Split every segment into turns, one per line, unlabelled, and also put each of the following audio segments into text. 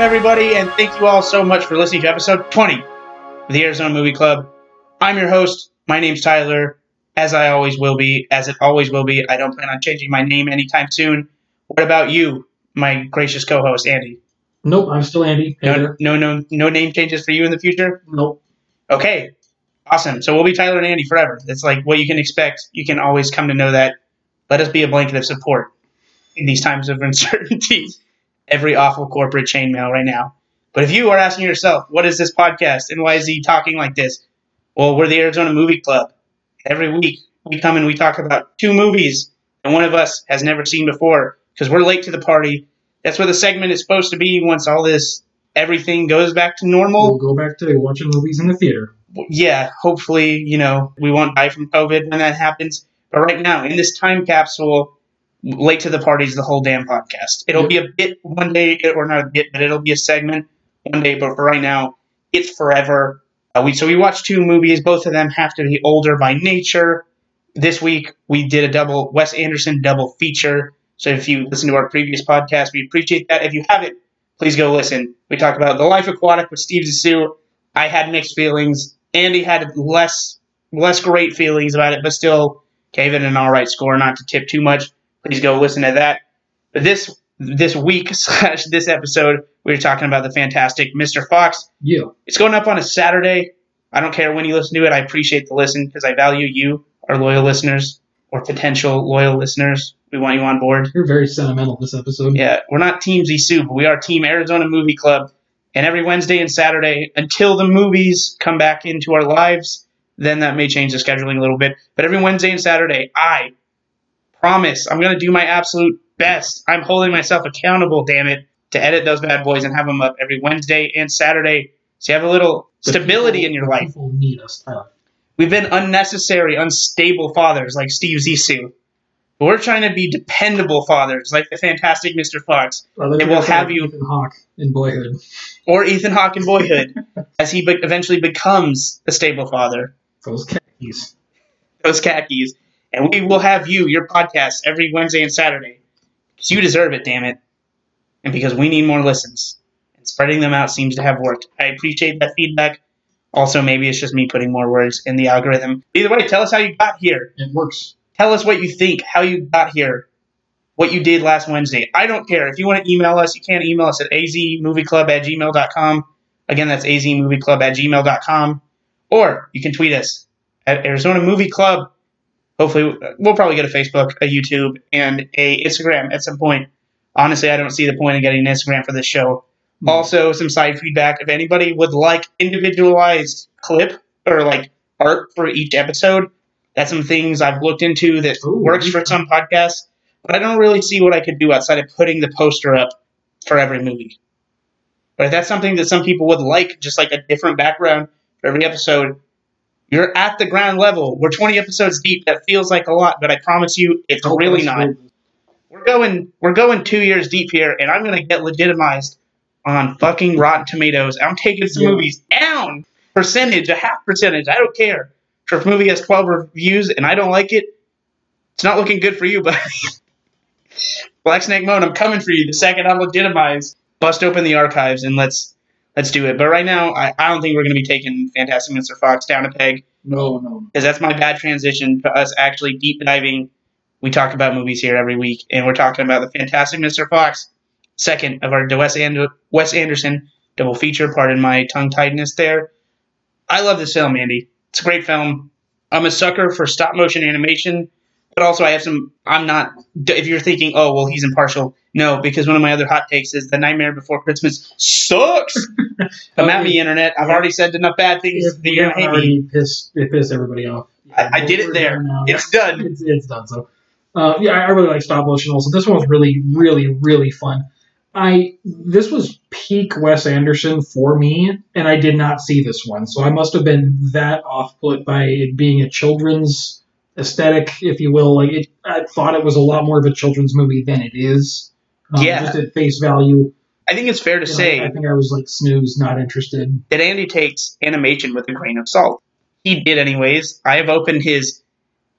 everybody? And thank you all so much for listening to episode 20 of the Arizona Movie Club. I'm your host. My name's Tyler, as I always will be, as it always will be. I don't plan on changing my name anytime soon. What about you, my gracious co-host Andy?
Nope, I'm still Andy. Hey
No, no, no, no name changes for you in the future.
Nope.
Okay, awesome. So we'll be Tyler and Andy forever. That's like what you can expect. You can always come to know that. Let us be a blanket of support in these times of uncertainty. Every awful corporate chainmail right now. But if you are asking yourself, what is this podcast and why is he talking like this? Well, we're the Arizona Movie Club. Every week we come and we talk about two movies and one of us has never seen before because we're late to the party. That's where the segment is supposed to be once all this everything goes back to normal
We'll go back to watching movies in the theater.
yeah, hopefully, you know, we won't die from COVID when that happens. But right now, in this time capsule, late to the parties the whole damn podcast. It'll be a bit one day, or not a bit, but it'll be a segment one day. But for right now, it's forever. Uh, we so we watched two movies. Both of them have to be older by nature. This week we did a double Wes Anderson double feature. So if you listen to our previous podcast, we appreciate that. If you haven't, please go listen. We talked about The Life Aquatic with Steve Zissou. I had mixed feelings. Andy had less less great feelings about it, but still gave it an all right score. Not to tip too much. Please go listen to that. But this this week slash this episode, we were talking about the fantastic Mr. Fox.
Yeah.
It's going up on a Saturday. I don't care when you listen to it. I appreciate the listen because I value you, our loyal listeners, or potential loyal listeners. We want you on board.
You're very sentimental this episode.
Yeah, we're not Team Zissou, but we are Team Arizona Movie Club. And every Wednesday and Saturday, until the movies come back into our lives, then that may change the scheduling a little bit. But every Wednesday and Saturday, I promise I'm going to do my absolute best. I'm holding myself accountable, damn it, to edit those bad boys and have them up every Wednesday and Saturday. So you have a little
The
stability
people-
in your life.
People need us.
We've been unnecessary, unstable fathers like Steve Zissou. But we're trying to be dependable fathers like the fantastic Mr. Fox.
Than
will
that,
have you-
Ethan Hawke in Boyhood.
or Ethan Hawke in Boyhood, as he be- eventually becomes a stable father.
Those khakis.
Those khakis, and we will have you your podcast every Wednesday and Saturday because you deserve it, damn it, and because we need more listens. And spreading them out seems to have worked. I appreciate that feedback. Also, maybe it's just me putting more words in the algorithm. Either way, tell us how you got here.
It works.
Tell us what you think, how you got here, what you did last Wednesday. I don't care. If you want to email us, you can email us at azmovieclub at gmail.com. Again, that's azmovieclub at gmail.com. Or you can tweet us at Arizona Movie Club. Hopefully, we'll probably get a Facebook, a YouTube, and a Instagram at some point. Honestly, I don't see the point of getting an Instagram for this show.
Hmm.
Also, some side feedback. If anybody would like individualized clip or like art for each episode, that's some things I've looked into that
Ooh.
works for some podcasts, but I don't really see what I could do outside of putting the poster up for every movie. But if that's something that some people would like, just like a different background for every episode, you're at the ground level. We're 20 episodes deep. That feels like a lot, but I promise you, it's really not. We're going we're going two years deep here, and I'm gonna get legitimized on fucking Rotten Tomatoes. I'm taking some
Yeah.
movies down percentage, a half percentage. I don't care. If a movie has 12 reviews and I don't like it, it's not looking good for you, buddy. Black Snake Moan, I'm coming for you the second I'm legitimized. Bust open the archives and let's let's do it. But right now, I, I don't think we're gonna be taking Fantastic Mr. Fox down a peg
No, no.
because that's my bad transition to us actually deep diving. We talk about movies here every week, and we're talking about the Fantastic Mr. Fox, second of our Wes, And- Wes Anderson double feature. Pardon my tongue tightness there. I love this film, Andy. It's a great film. I'm a sucker for stop motion animation, but also I have some. I'm not. If you're thinking, oh well, he's impartial. No, because one of my other hot takes is The Nightmare Before Christmas sucks. Come at me, internet. I've already said enough bad things.
If
that you're gonna hate me.
pissed, it pissed everybody off.
I, I did it there.
done.
It's done.
It's, it's done. So, uh, yeah, I I really like stop motion. Also, this one was really, really, really fun. I this was peak Wes Anderson for me, and I did not see this one, so I must have been that off put by it being a children's aesthetic, if you will. Like it, I thought it was a lot more of a children's movie than it is. Um,
Yeah.
just at face value.
I think it's fair to say
I think I was like snooze, not interested.
that Andy takes animation with a grain of salt. He did, anyways. I have opened his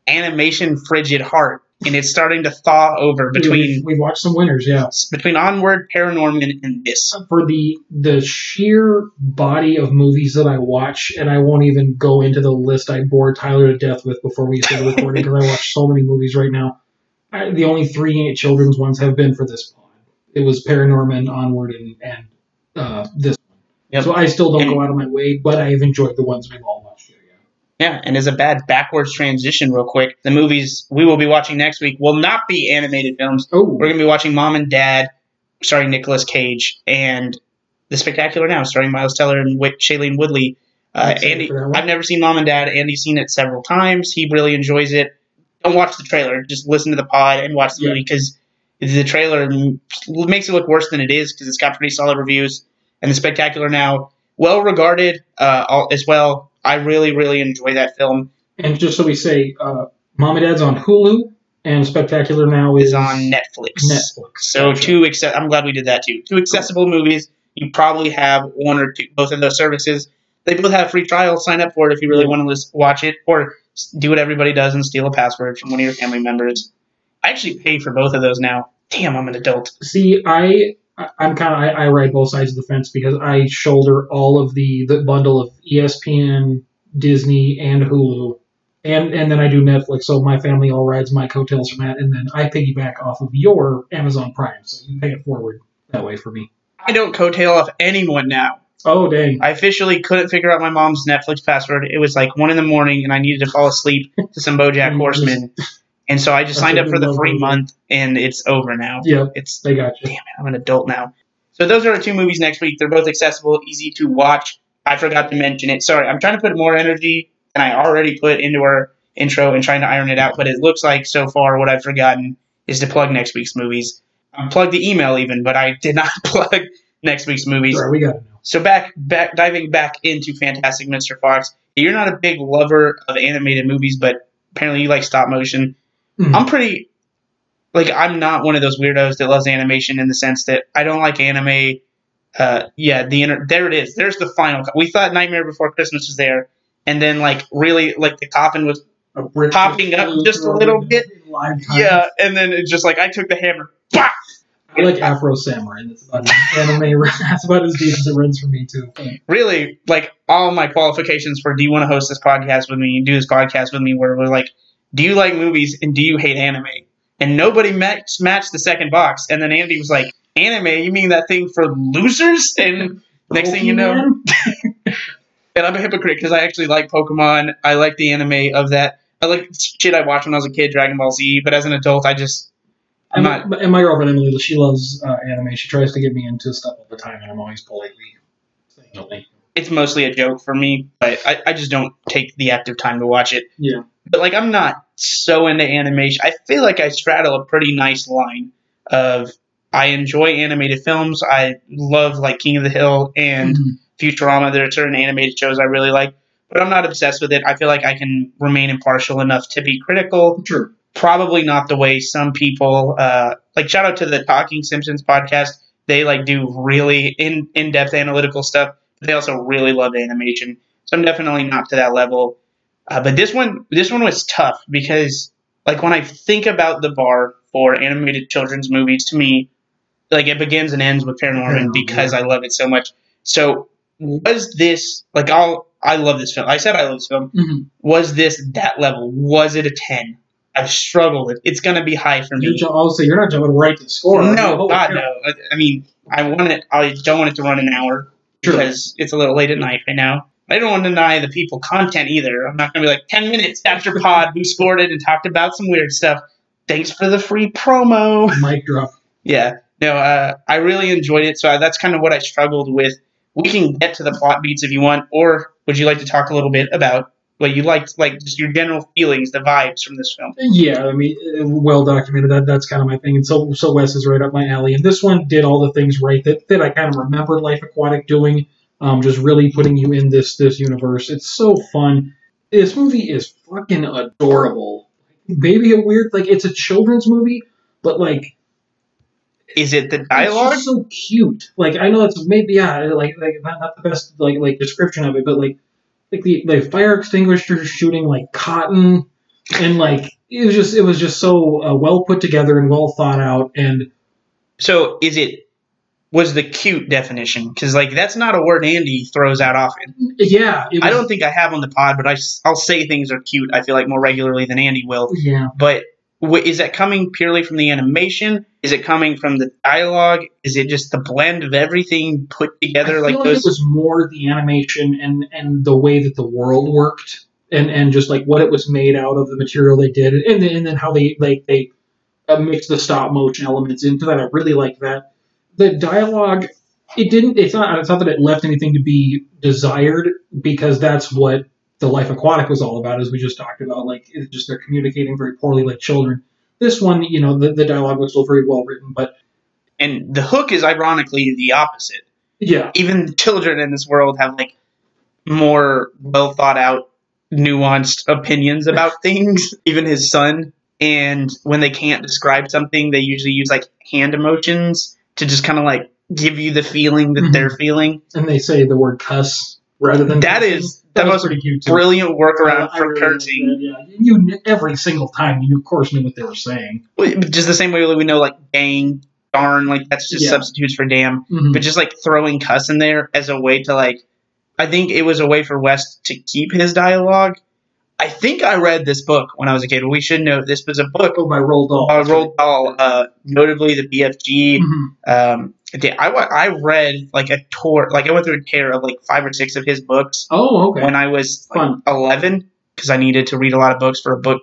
animation frigid heart. and it's starting to thaw over between
we've, watched some winners, yeah.
between Onward, Paranorman, and this.
For the the sheer body of movies that I watch, and I won't even go into the list I bored Tyler to death with before we started recording because I watch so many movies right now. I, the only three children's ones have been for this. It was Paranorman, Onward, and and uh, this one.
Yep.
So I still don't
And-
go out of my way, but I have enjoyed the ones we've all watched. Here, yeah.
Yeah, and as a bad backwards transition, real quick, the movies we will be watching next week will not be animated films.
Oh,
We're going to be watching Mom and Dad, starring Nicolas Cage, and The Spectacular Now, starring Miles Teller and Whit- Shailene Woodley. Uh, Andy,
for that one.
I've never seen Mom and Dad. Andy's seen it several times. He really enjoys it. Don't watch the trailer. Just listen to the pod and watch the
Yeah.
movie because the trailer makes it look worse than it is because it's got pretty solid reviews. And The Spectacular Now, well regarded uh, all, as well. I really, really enjoy that film.
and just so we say, uh, Mom and Dad's on Hulu, and Spectacular Now is
Is on Netflix.
Netflix.
So
Gotcha.
two acce- I'm glad we did that too. Two accessible movies. You probably have one or two, both of those services. They both have free trials. Sign up for it if you really
Yeah.
want to watch it, or do what everybody does and steal a password from one of your family members. I actually pay for both of those now. Damn, I'm an adult.
See, I I'm kind of I, I ride both sides of the fence because I shoulder all of the the bundle of ESPN, Disney, and Hulu, and and then I do Netflix. So my family all rides my coattails from that, and then I piggyback off of your Amazon Prime. So you pay it forward that way for me.
I don't coattail off anyone now.
Oh dang!
I officially couldn't figure out my mom's Netflix password. It was like one in the morning, and I needed to fall asleep to some BoJack Horseman, and so I just
That's
signed up for the free
BoJack.
month, and it's over now.
Yeah,
It's
they got you.
damn it, I'm an adult now. So those are our two movies next week. They're both accessible, easy to watch. I forgot to mention it. Sorry, I'm trying to put more energy than I already put into our intro and trying to iron it out, but it looks like so far what I've forgotten is to plug next week's movies. Um, I plugged the email even, but I did not plug next week's movies.
We got it.
So back, back, diving back into Fantastic Mr. Fox. You're not a big lover of animated movies, but apparently you like stop motion.
Mhm.
I'm pretty, like, I'm not one of those weirdos that loves animation in the sense that I don't like anime. Uh, yeah, the inter- there it is. There's the final. co- We thought Nightmare Before Christmas was there, and then like really like the coffin was Popping up just a little bit.
in live time.
yeah, and then it's just like I took the hammer. Bah!
I like Afro Samurai. That's about anime. That's about as deep as it runs for me too.
really like all my qualifications for do you want to host this podcast with me and do this podcast with me where we're like do you like movies and do you hate anime? And nobody matched, matched the second box. And then andy was like anime? You mean that thing for losers? And next thing you know and i'm a hypocrite because i actually like pokemon. I like the anime of that. I like shit i watched when i was a kid dragon ball z. But as an adult i just i'm
and,
not
my, and my girlfriend Emily, she loves uh, anime. She tries to get me into stuff all the time, and I'm always politely saying no. Thank you.
it's mostly a joke for me but I, I just don't take the active time to watch it.
Yeah.
But like I'm not so into animation. I feel like I straddle a pretty nice line of I enjoy animated films. I love like King of the Hill and
Mhm.
Futurama. There are certain animated shows I really like, but I'm not obsessed with it. I feel like I can remain impartial enough to be critical.
True.
Probably not the way some people uh, like. Shout out to the Talking Simpsons podcast. They like do really in in depth analytical stuff. But they also really love animation. So I'm definitely not to that level. Uh, but this one, this one was tough because, like, when I think about the bar for animated children's movies, to me, like it begins and ends with Paranorman
Paranorman,
because
yeah.
I love it so much. So, was this like I'll I love this film. I said I love this film.
Mhm.
Was this that level? Was it a ten? I've struggled. It's gonna be high for
You're
me.
also, you're not jumping right to score.
No,
Oh,
God, no. I- I mean, I want it. I don't want it to run an hour
Sure.
because it's a little late at night right now. I don't want to deny the people content either. I'm not going to be like, 10 minutes after pod, we scored it and talked about some weird stuff. Thanks for the free promo.
Mic drop.
Yeah. No, uh, I really enjoyed it. So that's kind of what I struggled with. We can get to the plot beats if you want, or would you like to talk a little bit about what you liked, like just your general feelings, the vibes from this film?
Yeah, I mean, uh, well documented. That that's kind of my thing. And so, so Wes is right up my alley. And this one did all the things right that, that I kind of remembered Life Aquatic doing. Um, just really putting you in this this universe. It's so fun. This movie is fucking adorable. Maybe a weird like it's a children's movie, but like
Is it the
It's
dialogue?
just so cute. Like I know that's maybe yeah, like like not, not the best like like description of it, but like like the the fire extinguisher shooting like cotton and like it was just it was just so uh, well put together and well thought out and
So is it was the cute definition because like that's not a word Andy throws out often.
yeah was,
I don't think I have on the pod, but I will say things are cute. I feel like more regularly than Andy will.
yeah
But w- is that coming purely from the animation? Is it coming from the dialogue? Is it just the blend of everything put together?
I
like
feel
those.
it was more the animation and and the way that the world worked and and just like what it was made out of the material they did and then, and then how they like they uh, mixed the stop motion elements into that I really like that the dialogue it didn't it's not it's not that it left anything to be desired because that's what the life aquatic was all about as we just talked about like it's just they're communicating very poorly like children this one you know the, the dialogue was still very well written but
and the hook is ironically the opposite.
yeah
Even children in this world have like more well thought out, nuanced opinions about things. Even his son. And when they can't describe something, they usually use like hand emotions to just kind of like give you the feeling that
Mhm.
they're feeling.
and they say the word cuss rather than
That
cussing.
is
that
the
was pretty cute too.
brilliant workaround
I
for
really
cursing.
Yeah, you knew every single time. You of course knew what they were saying.
Just the same way we know like dang, darn, like that's just
Yeah.
substitutes for damn.
Mhm.
But just like throwing cuss in there as a way to like, I think it was a way for Wes to keep his dialogue. I think I read this book when I was a kid. We should note this was a book
Oh, by Roald Dahl.
by Roald Dahl, uh, notably the BFG.
Mhm.
Um, I, I read like a tour, like I went through a tear of like five or six of his books
Oh, okay.
when I was like, 11 because I needed to read a lot of books for a book.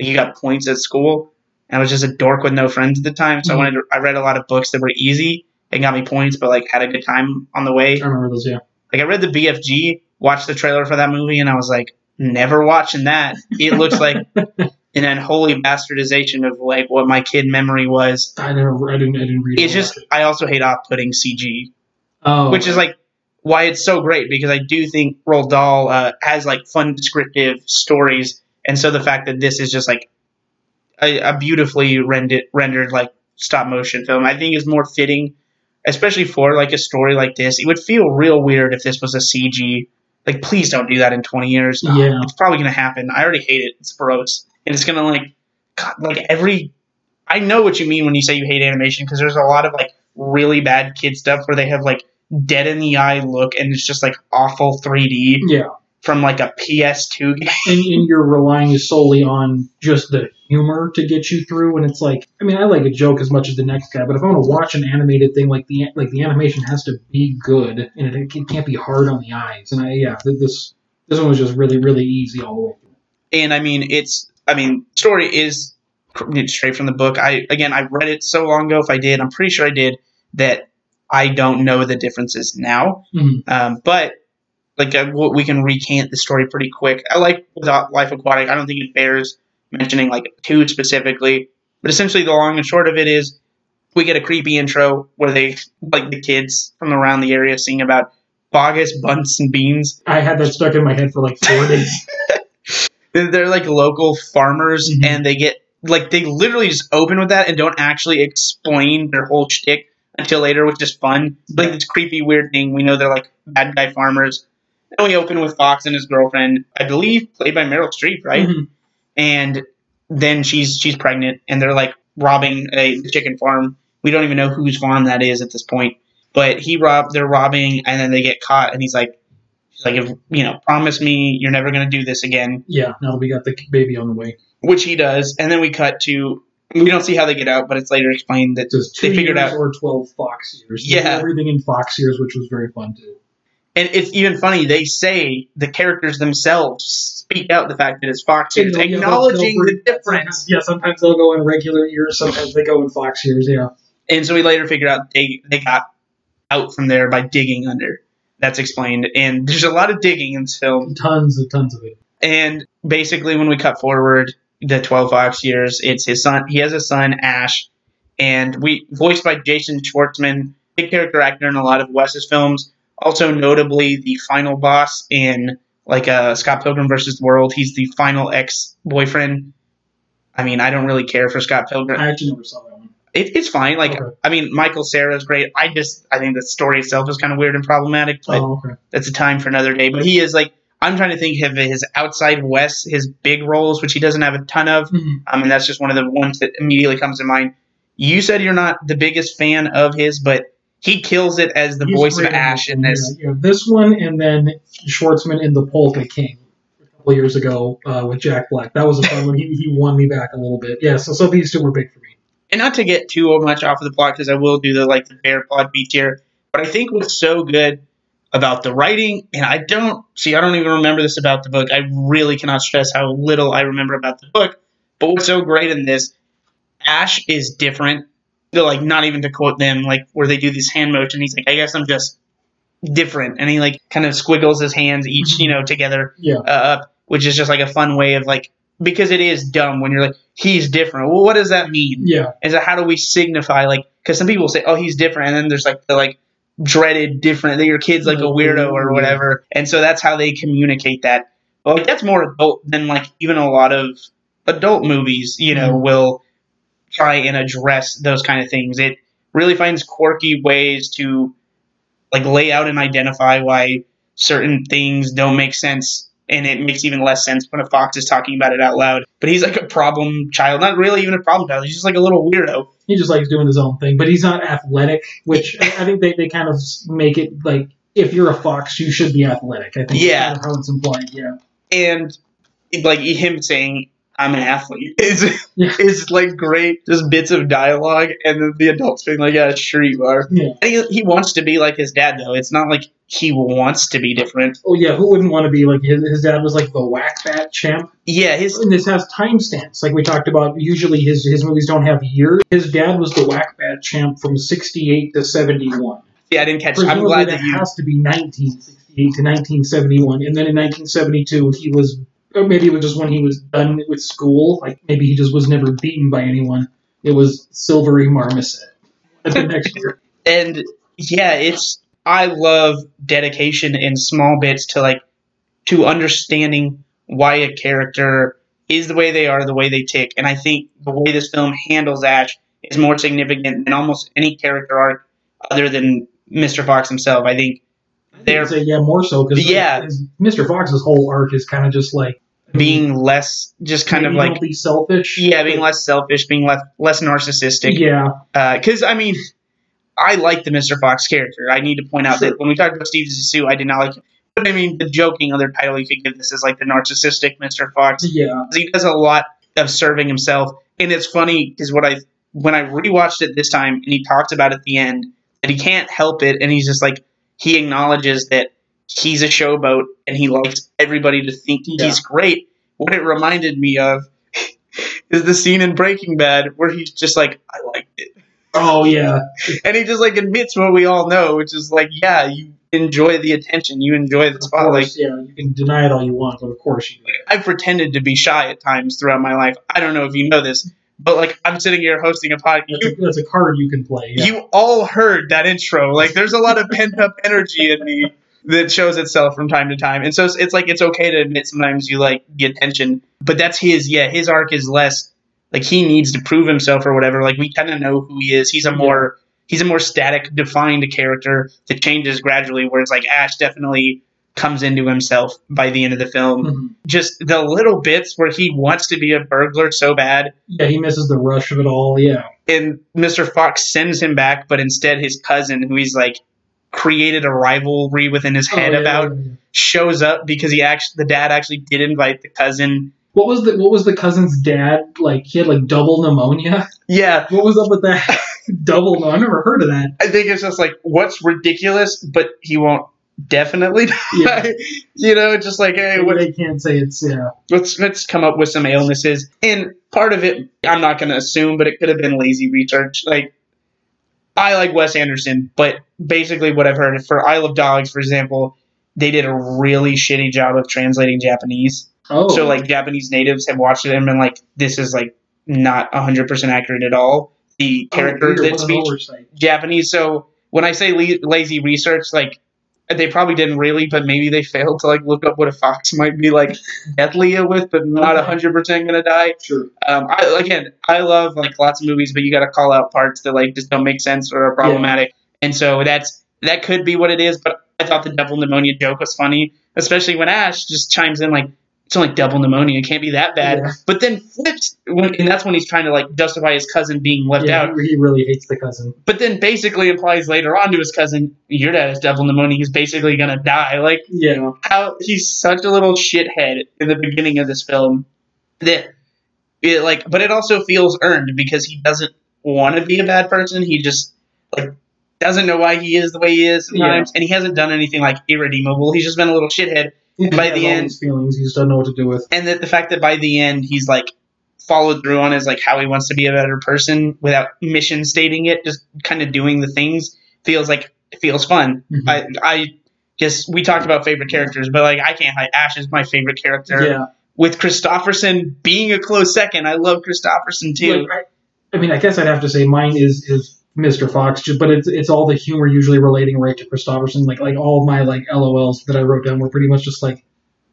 Like, you got points at school. And I was just a dork with no friends at the time, so
Mhm.
I wanted to, I read a lot of books that were easy and got me points, but like had a good time on the way.
I remember those. Yeah.
Like I read the BFG, watched the trailer for that movie, and I was like, never watching that. It looks like an unholy bastardization of like what my kid memory was.
I never. I didn't. I didn't read.
It's just
that.
I also hate off-putting CG
Oh,
which is like why it's so great because I do think Roald Dahl uh, has like fun descriptive stories, and so the fact that this is just like a, a beautifully rendered rendered like stop motion film, I think is more fitting, especially for like a story like this. It would feel real weird if this was a CG. Like, please don't do that in twenty years.
Yeah.
it's probably gonna happen. I already hate it. It's gross, and it's gonna like, God, like every. I know what you mean when you say you hate animation because there's a lot of like really bad kid stuff where they have like dead in the eye look and it's just like awful 3D
Yeah.
from like a PS2 game.
And, and you're relying solely on just the humor to get you through, and it's like, I mean, I like a joke as much as the next guy, but if I want to watch an animated thing, like the like the animation has to be good, and it, it can't be hard on the eyes. And I, yeah, this this one was just really really easy all the way through.
And I mean, it's I mean, story is straight from the book. I again, I read it so long ago. If I did, I'm pretty sure I did that. I don't know the differences now,
Mhm.
um, but like uh, we can recant the story pretty quick. I like without Life Aquatic. I don't think it bears mentioning like two specifically, but essentially the long and short of it is we get a creepy intro where they like the kids from around the area sing about Boggis Bunce and beans.
I had that stuck in my head for like four days.
They're, like local farmers,
Mhm.
and they get like they literally just open with that and don't actually explain their whole shtick until later, which is fun. Like this creepy, weird thing. We know they're like bad guy farmers. And we open with Fox and his girlfriend, I believe, played by Meryl Streep, right?
Mhm.
And then she's she's pregnant, and they're like robbing a chicken farm. We don't even know whose farm that is at this point. But he robbed, they're robbing, and then they get caught, and he's like, like, if, you know, promise me you're never gonna do this again
Yeah, now we got the baby on the way.
which he does, and then we cut to we don't see how they get out, but it's later explained that They figured out-
or twelve Fox years.
Yeah.
everything in Fox years, which was very fun too.
And it's even funny they say the characters themselves speak out the fact that it's Fox years, acknowledging the difference.
Sometimes, yeah, sometimes they'll go in regular years, sometimes they go in Fox years. Yeah,
And so we later figure out they they got out from there by digging under. That's explained, and there's a lot of digging in this film.
tons and tons of it.
And basically, when we cut forward the 12 Fox years, it's his son. He has a son, Ash, and we voiced by Jason Schwartzman, big character actor in a lot of Wes's films. Also, notably, the final boss in like uh, Scott Pilgrim versus the World. He's the final ex boyfriend. I mean, I don't really care for Scott Pilgrim.
I actually never saw that one.
It, it's fine. Like,
Okay.
I mean, Michael Cera is great. I just, I think the story itself is kind of weird and problematic, but
oh, okay.
that's a time for another day. But he is like, I'm trying to think of his outside Wes, his big roles, which he doesn't have a ton of.
Mhm.
I mean, that's just one of the ones that immediately comes to mind. You said you're not the biggest fan of his, but he kills it as the
He's
voice of Ash in this.
Yeah, yeah, this one, and then Schwartzman in the Polka King a couple years ago uh, with Jack Black. That was a fun one. He, he won me back a little bit. Yeah, so, so these two were big for me.
And not to get too much off of the plot, because I will do the like the bear plot beat here. But I think what's so good about the writing, and I don't see, I don't even remember this about the book. I really cannot stress how little I remember about the book. But what's so great in this, Ash is different. They're like not even to quote them, like where they do this hand motion. He's like, I guess I'm just different, and he like kind of squiggles his hands each, you know, together
Yeah.
uh, up, which is just like a fun way of like because it is dumb when you're like he's different. Well, what does that mean?
Yeah.
Is that how do we signify like because some people say oh he's different, and then there's like the like dreaded different that your kid's like a weirdo or whatever, and so that's how they communicate that. Well, like, that's more adult than like even a lot of adult movies, you know,
Mhm.
will try and address those kind of things. It really finds quirky ways to like lay out and identify why certain things don't make sense and it makes even less sense when a fox is talking about it out loud but he's like a problem child not really even a problem child he's just like a little weirdo
He just likes doing his own thing, but he's not athletic, which I think they, they kind of make it like if you're a fox, you should be athletic. I think
Yeah.
that's kind of how it's implied. Yeah.
and like him saying i'm an athlete is
Yeah.
is like great just bits of dialogue and then the adults being like yeah sure you are
Yeah.
And he, he wants to be like his dad though it's not like he wants to be different
Oh yeah, who wouldn't want to be like his, his dad was like the whack bat champ?
yeah his
And this has timestamps, like we talked about. Usually his his movies don't have years. His dad was the whack bat champ from '68 to '71.
yeah i didn't catch i'm glad
that
that you
has to be 1968 to 1971, and then in 1972 he was, or maybe it was just when he was done with school. Like maybe he just was never beaten by anyone. It was Silvery Marmoset. The next year.
and yeah it's i love dedication in small bits to like to understanding why a character is the way they are the way they tick and i think the way this film handles ash is more significant than almost any character arc other than mr fox himself i think
yeah, more so because
Yeah.
Mr. Fox's whole arc is kind of just like
being less just kind of like
be selfish.
yeah being less selfish being less less narcissistic
Yeah, uh,
because I mean, I like the Mr. Fox character. I need to point out that when we talked about Steve Zissou, I did not like him. But I mean, the joking other title you could give this is like the narcissistic Mr. Fox.
yeah.
He does a lot of serving himself, and it's funny because what I when I rewatched it this time, and he talks about at the end that he can't help it, and he's just like he acknowledges that he's a showboat and he likes everybody to think
Yeah.
he's great. What it reminded me of is the scene in Breaking Bad where he's just like, I liked it
Oh yeah,
and he just like admits what we all know, which is like, yeah, you enjoy the attention, you enjoy the spotlight.
course. Yeah, you can deny it all you want, but of course you do.
I've pretended to be shy at times throughout my life. I don't know if you know this, but like I'm sitting here hosting a podcast.
That's
You,
a, that's a card you can play. Yeah.
you all heard that intro. Like there's a lot of pent up energy in me that shows itself from time to time, and so it's, it's like it's okay to admit sometimes you like the attention, but that's his. Yeah, his arc is less like he needs to prove himself or whatever. Like we kind of know who he is. He's a more he's a more static, defined character that changes gradually. Whereas like Ash definitely comes into himself by the end of the film.
Mhm.
Just the little bits where he wants to be a burglar so bad,
Yeah, he misses the rush of it all. Yeah.
and Mr. Fox sends him back, but instead his cousin, who he's like created a rivalry within his head
Oh, yeah,
about,
yeah, yeah.
shows up because he actually the dad actually did invite the cousin.
What was the What was the cousin's dad like? He had like double pneumonia.
Yeah,
What was up with that? double? No, I never heard of that.
I think it's just like what's ridiculous, but he won't definitely
Yeah.
die. you know, just like hey, what,
they can't say it's yeah.
let's let's come up with some illnesses. And part of it, I'm not going to assume, but it could have been lazy research. Like I like Wes Anderson, but basically what I've heard for Isle of Dogs, for example, they did a really shitty job of translating Japanese.
Oh,
So like Japanese natives have watched it and been like, this is like not 100% accurate at all. The
Oh,
characters that
what an
speak. Japanese. So when I say le- lazy research, like they probably didn't really, but maybe they failed to like look up what a fox might be like deathly with, but not hundred percent gonna die.
Sure.
Um, I again, I love like lots of movies, but you got to call out parts that like just don't make sense or are problematic, and so that's that could be what it is. But I thought the double pneumonia joke was funny. especially when Ash just chimes in like it's only double pneumonia, it can't be that bad.
Yeah.
But then flips, when, and that's when he's trying to like justify his cousin being left
yeah,
out.
he, really hates the cousin.
But then basically implies later on to his cousin, your dad has double pneumonia, he's basically gonna die. Like
Yeah,
how he's such a little shithead in the beginning of this film that it like but it also feels earned because he doesn't want to be a bad person he just like doesn't know why he is the way he is sometimes and he hasn't done anything like irredeemable he's just been a little shithead
He
By the end-
feelings, he just doesn't know what to do with.
and that the fact that by the end he's like followed through on his like how he wants to be a better person without mission stating it just kind of doing the things feels like it feels fun
Mhm.
i i just we talked about favorite characters but like i can't hide ash is my favorite character
yeah,
with Kristofferson being a close second. I love Kristofferson too.
Like, I, I mean, I guess I'd have to say mine is is Mr. Fox, just but it's it's all the humor usually relating right to Kristofferson. Like like all of my like LOLs that I wrote down were pretty much just like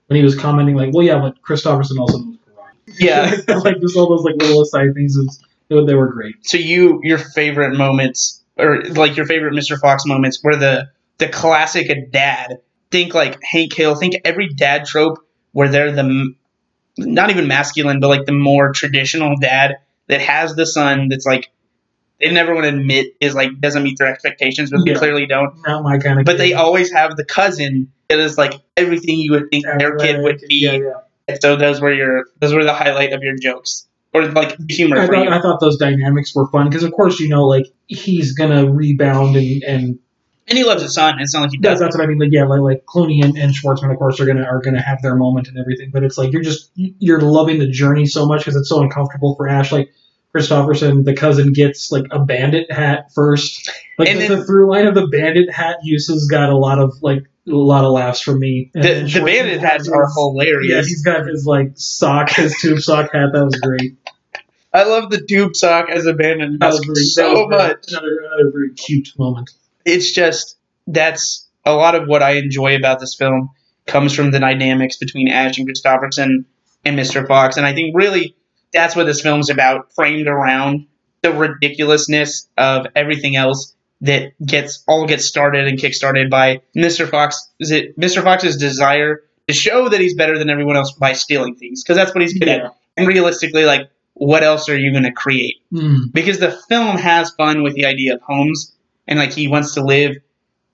when he was commenting like, well, yeah, but Kristofferson also knows karate.
yeah.
like just all those like little aside things. Is, they, were- they were great.
so you, your favorite moments, or like your favorite Mr. Fox moments, were the the classic dad. Think like Hank Hill. Think every dad trope where they're the not even masculine, but like the more traditional dad that has the son that's like they never want to admit is like doesn't meet their expectations, but they clearly don't.
Not my kind of.
But they always have the cousin that is like everything you would think their kid would be.
Yeah, yeah.
And so those were your those were the highlight of your jokes or like humor
I thought. I thought those dynamics were fun because, of course, you know, like he's gonna rebound and and
And he loves his son. It's not like he doesn't.
that's what I mean. Like yeah, like like Clooney and, and Schwartzman, of course, are gonna are gonna have their moment and everything. But it's like you're just you're loving the journey so much because it's so uncomfortable for Ash. Like Kristofferson, the cousin gets like a bandit hat first. Like
And
the,
then-
the through line of the bandit hat uses got a lot of like a lot of laughs from me. And
The, the bandit hats are hilarious.
Yeah, he's got his like sock, his tube sock hat. That was great.
I love the tube sock as a bandit
That was great. That
so
was
much.
Another, another very cute moment.
It's just that's a lot of what I enjoy about this film comes from the dynamics between Ash and Kristofferson and Mr. Fox, and I think really that's what this film's about, framed around the ridiculousness of everything else that gets all gets started and kickstarted by Mr. Fox. Is it Mr. Fox's desire to show that he's better than everyone else by stealing things? Because that's what he's good
Yeah.
at. And realistically, like, what else are you going to create?
Mm.
because the film has fun with the idea of homes and like he wants to live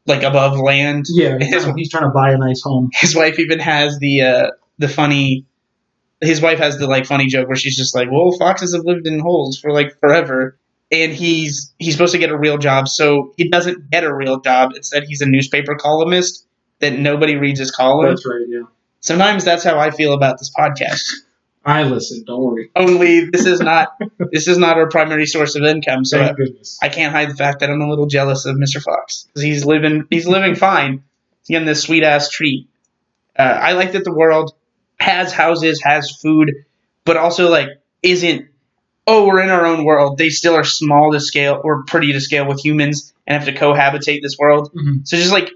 like above land.
Yeah, he's
His-
trying, he's trying to buy a nice home.
His wife even has the uh the funny his wife has the like funny joke where she's just like, "Well, foxes have lived in holes for like forever." And he's he's supposed to get a real job, so he doesn't get a real job. Instead, he's a newspaper columnist that nobody reads his column.
That's right. Yeah,
Sometimes that's how I feel about this podcast.
I listen. Don't worry.
Only this is not this is not our primary source of income, so
goodness.
I can't hide the fact that I'm a little jealous of Mr. Fox because he's living he's living fine. He's getting this sweet ass treat. Uh, I like that the world has houses, has food, but also like isn't. Oh, we're in our own world. They still are small to scale or pretty to scale with humans and have to cohabitate this world.
Mhm.
So just like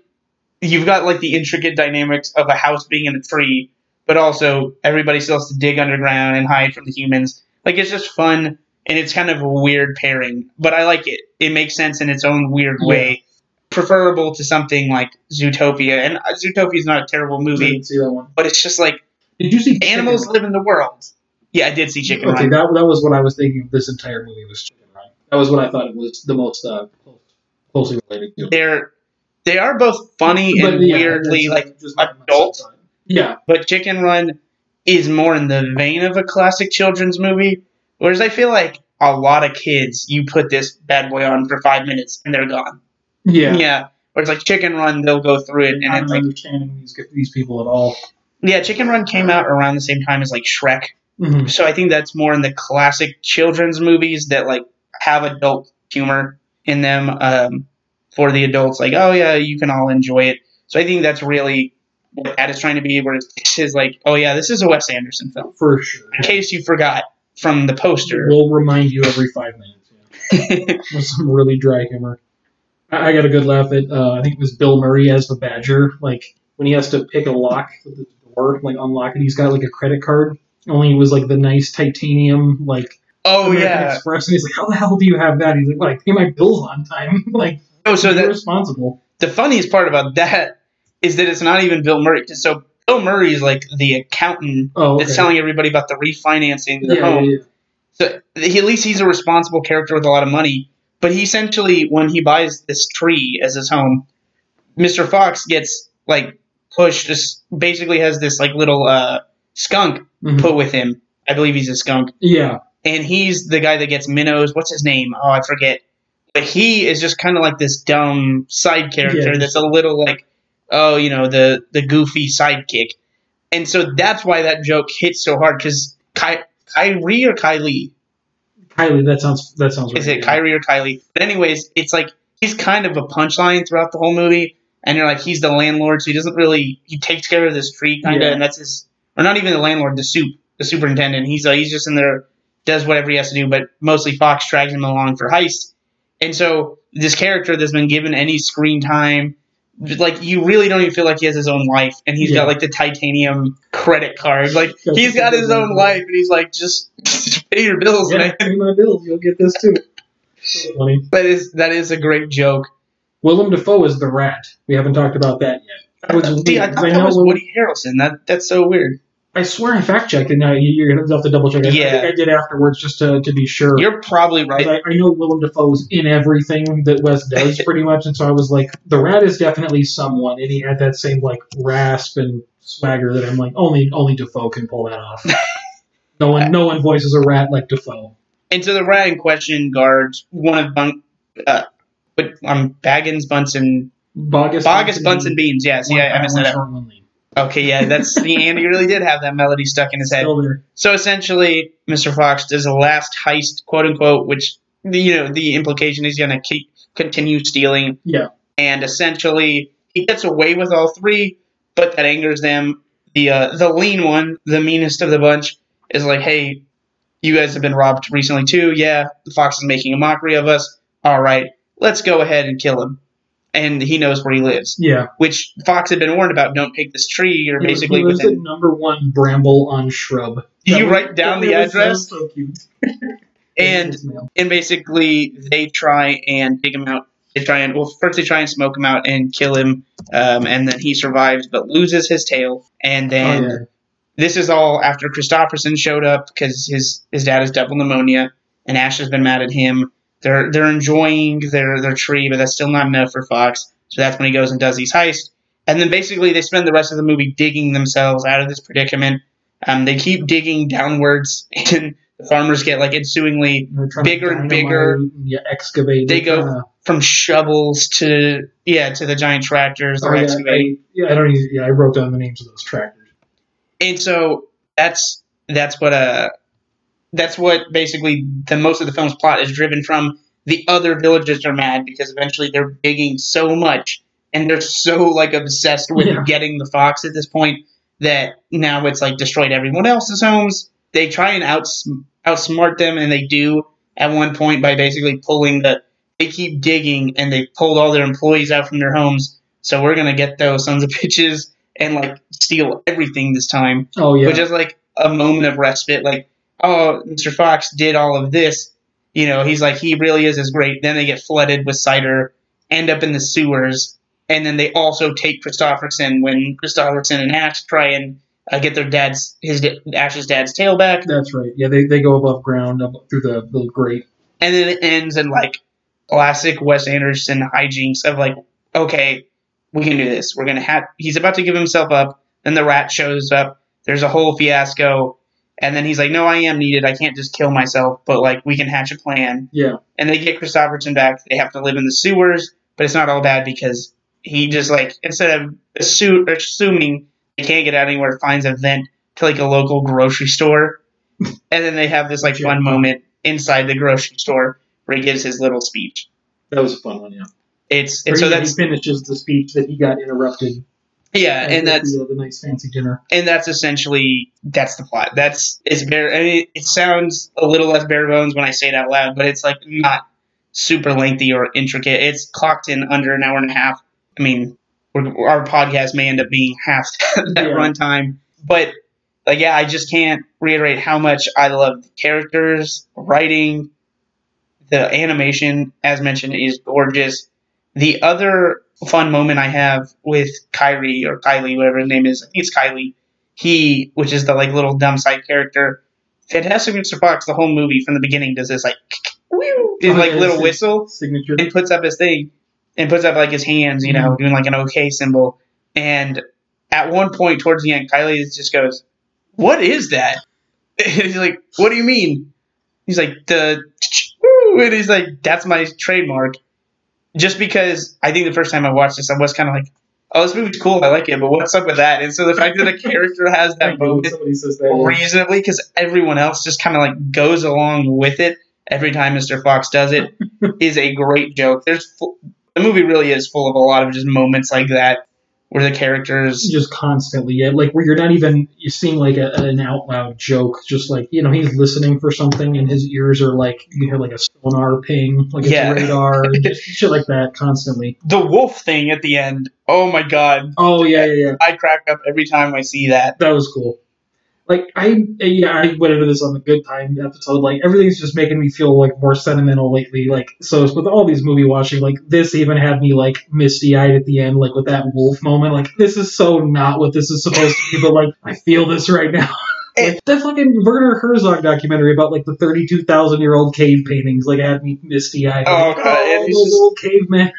you've got like the intricate dynamics of a house being in a tree, but also everybody still has to dig underground and hide from the humans. Like it's just fun and it's kind of a weird pairing, but I like it. It makes sense in its own weird
Yeah.
way. Preferable to something like Zootopia, and uh, Zootopia is not a terrible movie,
see that one.
but it's just like
Did you see
animals
Chicken
live in the world. Yeah, I did see Chicken
Run? Okay,
Run.
that, that was what I was thinking of this entire movie was Chicken Run. That was what I thought it was the most uh, close- closely related to.
They're they are both funny
But,
and
yeah,
weirdly like
just not much
adult.
Yeah,
but Chicken Run is more in the vein of a classic children's movie. Whereas I feel like a lot of kids, you put this bad boy on for five minutes and they're gone.
yeah.
Yeah. Whereas like Chicken Run, they'll go through it and
I'm
it's
not
like,
understanding these these people at all.
Yeah, Chicken Run came out around the same time as like Shrek.
Mhm.
So I think that's more in the classic children's movies that like have adult humor in them um, for the adults. Like, oh yeah, you can all enjoy it. So I think that's really what that is trying to be. Where this is like, oh yeah, this is a Wes Anderson film.
For sure.
in case you forgot from the poster.
We'll remind you every five minutes. Yeah. with some really dry humor. I, I got a good laugh at uh, I think it was Bill Murray as the Badger. Like when he has to pick a lock with the door, like unlock it, he's got like a credit card. Only it was like the nice titanium, like
oh
American
yeah.
Express, and he's like, "How the hell do you have that?" He's like, "Well, I pay my bills on time." like,
Oh, so that
responsible.
the funniest part about that is that it's not even Bill Murray. So Bill Murray is like the accountant
Oh, okay.
that's telling everybody about the refinancing of their
yeah,
home.
yeah, yeah.
So he, at least he's a responsible character with a lot of money. But he essentially, when he buys this tree as his home, Mr. Fox gets like pushed. Just basically has this like little uh, skunk
Mhm.
put with him. I believe he's a skunk,
Yeah.
and he's the guy that gets minnows. What's his name? Oh, I forget. But he is just kind of like this dumb side character
Yeah.
that's a little like, oh, you know, the the goofy sidekick. And so that's why that joke hits so hard because Ky- Kyrie or Kylie
Kylie, that sounds that sounds right.
is it
yeah.
Kyrie or Kylie? But anyways, it's like he's kind of a punchline throughout the whole movie, and you're like, he's the landlord, so he doesn't really he takes care of this tree kind of,
Yeah.
and that's his or not even the landlord, the soup, the superintendent. He's uh, he's just in there, does whatever he has to do, but mostly Fox drags him along for heists, and so this character that's been given any screen time. Like you really don't even feel like he has his own life, and he's
Yeah.
got like the titanium credit card. Like he's got his own life, and he's like, just pay your bills,
Yeah,
man.
pay my bills. You'll get this too. So funny.
That is that is a great joke.
Willem Dafoe is the rat. We haven't talked about that yet. Which is
See, I
weird, 'cause
thought
I
that
know
was Woody Harrelson. That that's so weird.
I swear I fact checked it. Now you- you're gonna have to double check. I,
Yeah.
I think I did afterwards just to, to be sure.
You're probably right.
I, I know Willem Dafoe's in everything that Wes does pretty much, and so I was like, the rat is definitely someone, and he had that same like rasp and swagger that I'm like, only only Dafoe can pull that off. no one no one voices a rat like Dafoe.
And so the rat in question guards one of Bun, uh, but um, Baggins, Bunsen,
Bogus
Bogus, Bunsen Beans. Yes,
one
yeah, I missed that up.
short, one lean.
Okay, yeah, that's the Andy really did have that melody stuck in his head. So essentially, Mr. Fox does a last heist, quote unquote, which the you know the implication is going to keep continue stealing.
Yeah.
And essentially, he gets away with all three, but that angers them. The uh, the lean one, the meanest of the bunch, is like, "Hey, you guys have been robbed recently too. Yeah, the Fox is making a mockery of us. All right, let's go ahead and kill him." And he knows where he lives,
Yeah.
which Fox had been warned about. Don't take this tree. You're
He-
basically
he lives
within.
number one bramble on shrub.
You
was-
write down the address?
So, cute.
and and basically they try and dig him out. They try and well, first they try and smoke him out and kill him, um, and then he survives but loses his tail. And then
Oh, yeah.
this is all after Kristofferson showed up because his his dad has double pneumonia, and Ash has been mad at him. They're they're enjoying their their tree, but that's still not enough for Fox. So that's when he goes and does these heists. And then basically they spend the rest of the movie digging themselves out of this predicament. Um, they keep digging downwards, and the farmers get like ensuingly
They're trying to
bigger and bigger.
Yeah, excavate.
They go
to-
from shovels to yeah to the giant tractors they're
Oh, yeah,
excavating.
I, yeah, I don't. Even, yeah, I wrote down the names of those tractors.
and so that's that's what uh that's what basically the most of the film's plot is driven from. The other villagers are mad because eventually they're digging so much and they're so like obsessed with
Yeah.
getting the fox at this point that now it's like destroyed everyone else's homes. They try and outs outsmart them, and they do at one point by basically pulling the. They keep digging, and they pulled all their employees out from their homes. So we're gonna get those sons of bitches and like steal everything this time
Oh yeah,
which is like a moment of respite. Like, oh, Mr. Fox did all of this. You know, he's like, he really is as great. Then they get flooded with cider, end up in the sewers, and then they also take Kristofferson when Kristofferson and Ash try and uh, get their dad's his Ash's dad's tail back,
that's right. Yeah, they, they go above ground up through the little grate.
and then it ends in like classic Wes Anderson hijinks of like, okay, we can do this. We're gonna have. He's about to give himself up. Then the rat shows up. There's a whole fiasco, and then he's like, "No, I am needed. I can't just kill myself, but like we can hatch a plan."
Yeah,
And they get Kristofferson back. They have to live in the sewers, but it's not all bad because he just like instead of assu- assuming they can't get out anywhere, finds a vent to like a local grocery store, and then they have this like fun moment inside the grocery store where he gives his little speech.
that was a fun one. Yeah,
It's and so
he,
that's
he finishes the speech that he got interrupted.
Yeah, and
at
that's
the, the nice fancy dinner.
and that's essentially that's the plot. That's it's bare. I mean, it sounds a little less bare bones when I say it out loud, but it's like not super lengthy or intricate. It's clocked in under an hour and a half. I mean, we're, our podcast may end up being half that
Yeah.
runtime, but like yeah, I just can't reiterate how much I love the characters, writing, the animation, as mentioned, is gorgeous. The other fun moment I have with Kyrie or Kylie, whatever his name is. I think it's Kylie. He, which is the like little dumb side character. Fantastic Mr. Fox, the whole movie from the beginning does this like, whew, his,
Oh,
like
yeah,
little whistle
Signature.
and puts up his thing and puts up like his hands, you know, mm-hmm. doing like an okay symbol. And at one point towards the end, Kylie just goes, "What is that?" And he's like, "What do you mean?" He's like, "The," and he's like, "That's my trademark." Just because I think the first time I watched this, I was kind of like, "Oh, this movie's cool. I like it, but what's up with that?" And so the fact that a character has that moment
Somebody says that. yeah.
reasonably because everyone else just kind of like goes along with it every time Mr. Fox does it is a great joke. There's the movie really is full of a lot of just moments like that where the characters
just constantly yeah like where you're not even you're seeing like a, an out loud joke just like you know he's listening for something and his ears are like you hear like a sonar ping like it's
Yeah.
radar and just shit like that constantly
the wolf thing at the end. Oh my god,
oh yeah yeah yeah
I crack up every time I see that.
that was cool like i yeah i went into this on the good time episode like everything's just making me feel like more sentimental lately like so with all these movie watching like this even had me like misty eyed at the end like with that wolf moment like this is so not what this is supposed to be but like i feel this right now Like, that fucking Werner Herzog documentary about like the thirty-two thousand year old cave paintings, like had me misty eyed.
Oh,
like,
God,
oh,
it's just-
old cavemen.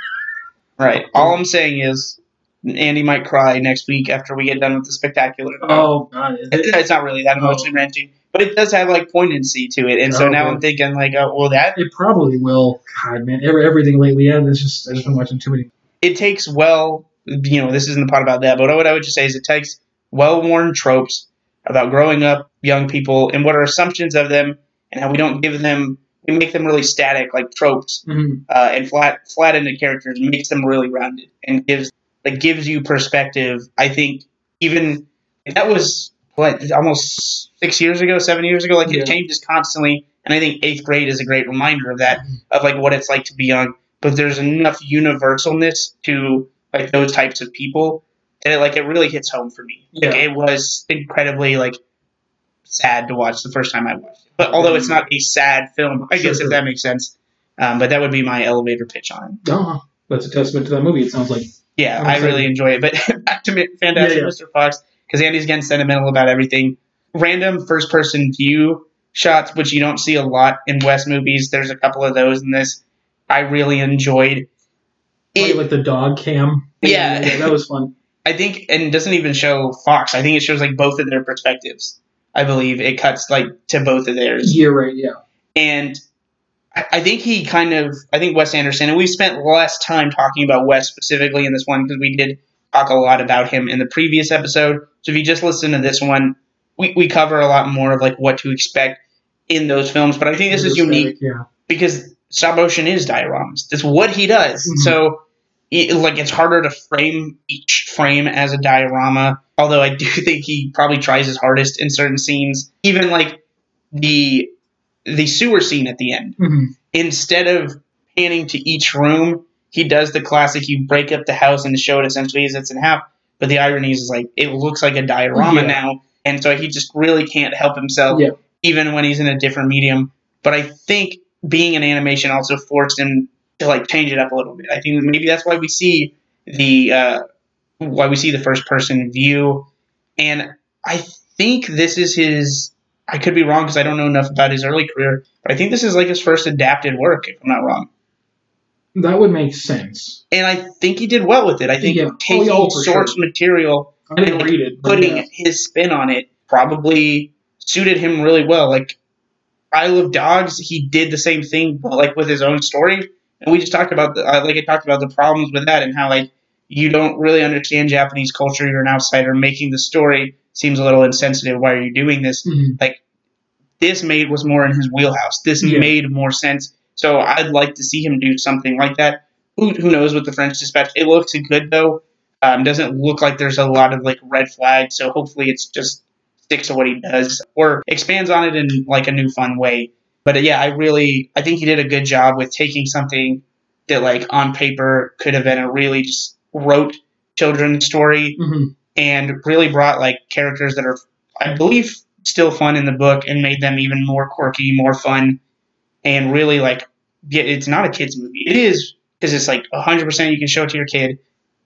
Right. All I'm saying is Andy might cry next week after we get done with the spectacular.
Oh god, it?
It's not really that emotionally ranting, but it does have like poignancy to it, and so
Oh,
now. I'm thinking like, oh, well, that
It probably will. God, man, every, everything lately. Yeah, it's just I've just been watching too many.
it takes well, you know, this isn't the part about that, but what I would just say is it takes well-worn tropes about growing up young people and what are assumptions of them, and how we don't give them, we make them really static, like tropes,
Mhm.
uh, and flat, flat into characters, makes them really rounded and gives, like, gives you perspective. I think even that was what almost six years ago, seven years ago. Like
Yeah.
it changes constantly, and I think eighth grade is a great reminder of that, of like what it's like to be young. But there's enough universalness to like those types of people that it, like it really hits home for me. Like it was incredibly like sad to watch the first time I watched it. But although it's not a sad film, I
Sure,
guess
sure.
if that makes sense. Um, but that would be my elevator pitch on it.
Oh, that's a testament to that movie. It sounds like.
Yeah,
I'm
I really enjoy it. But back to Fantastic
Yeah, yeah.
Mr. Fox, because Andy's getting sentimental about everything. Random first person view shots, which you don't see a lot in Wes movies. There's a couple of those in this. I really enjoyed. It,
like the dog cam.
Yeah.
that was fun.
I think, and it doesn't even show Fox. I think it shows like both of their perspectives. I believe it cuts like to both of theirs.
You're right. Yeah.
And I I think he kind of, I think Wes Anderson, and we spent less time talking about Wes specifically in this one because we did talk a lot about him in the previous episode. So if you just listen to this one, we, we cover a lot more of like what to expect in those films. But I think this is unique
Yeah.
because stop motion is dioramas. That's what he does.
Mhm.
So, it, like, it's harder to frame each frame as a diorama. Although I do think he probably tries his hardest in certain scenes. Even like the the sewer scene at the end.
hmm
Instead of panning to each room, he does the classic: you break up the house and show it essentially as it's in half. But the irony is like it looks like a diorama
Yeah.
now, and so he just really can't help himself
Yeah.
even when he's in a different medium. But I think being an animation also forced him to like change it up a little bit. I think maybe that's why we see the uh, why we see the first person view, and I think this is his. I could be wrong because I don't know enough about his early career, but I think this is like his first adapted work, if I'm not wrong.
That would make sense.
And I think he did well with it. I think
Yeah. Oh,
taking
oh,
source material
I didn't read it.
putting
yeah.
his spin on it probably suited him really well. Like Isle of Dogs, he did the same thing, but like with his own story. And we just talked about the uh, like I talked about the problems with that and how like you don't really understand Japanese culture. You're an outsider. Making the story seems a little insensitive. Why are you doing this?
Mhm.
This made was more in his wheelhouse. This
Yeah.
made more sense. So I'd like to see him do something like that. Who, who knows with the French Dispatch? It looks good though. Um, doesn't look like there's a lot of like red flags. So hopefully it's just sticks to what he does or expands on it in like a new fun way. But uh, yeah, I really I think he did a good job with taking something that like on paper could have been a really just rote children's story
Mhm.
and really brought like characters that are I believe still fun in the book and made them even more quirky, more fun, and really like yeah, it's not a kids movie. It is because it's like 100% you can show it to your kid.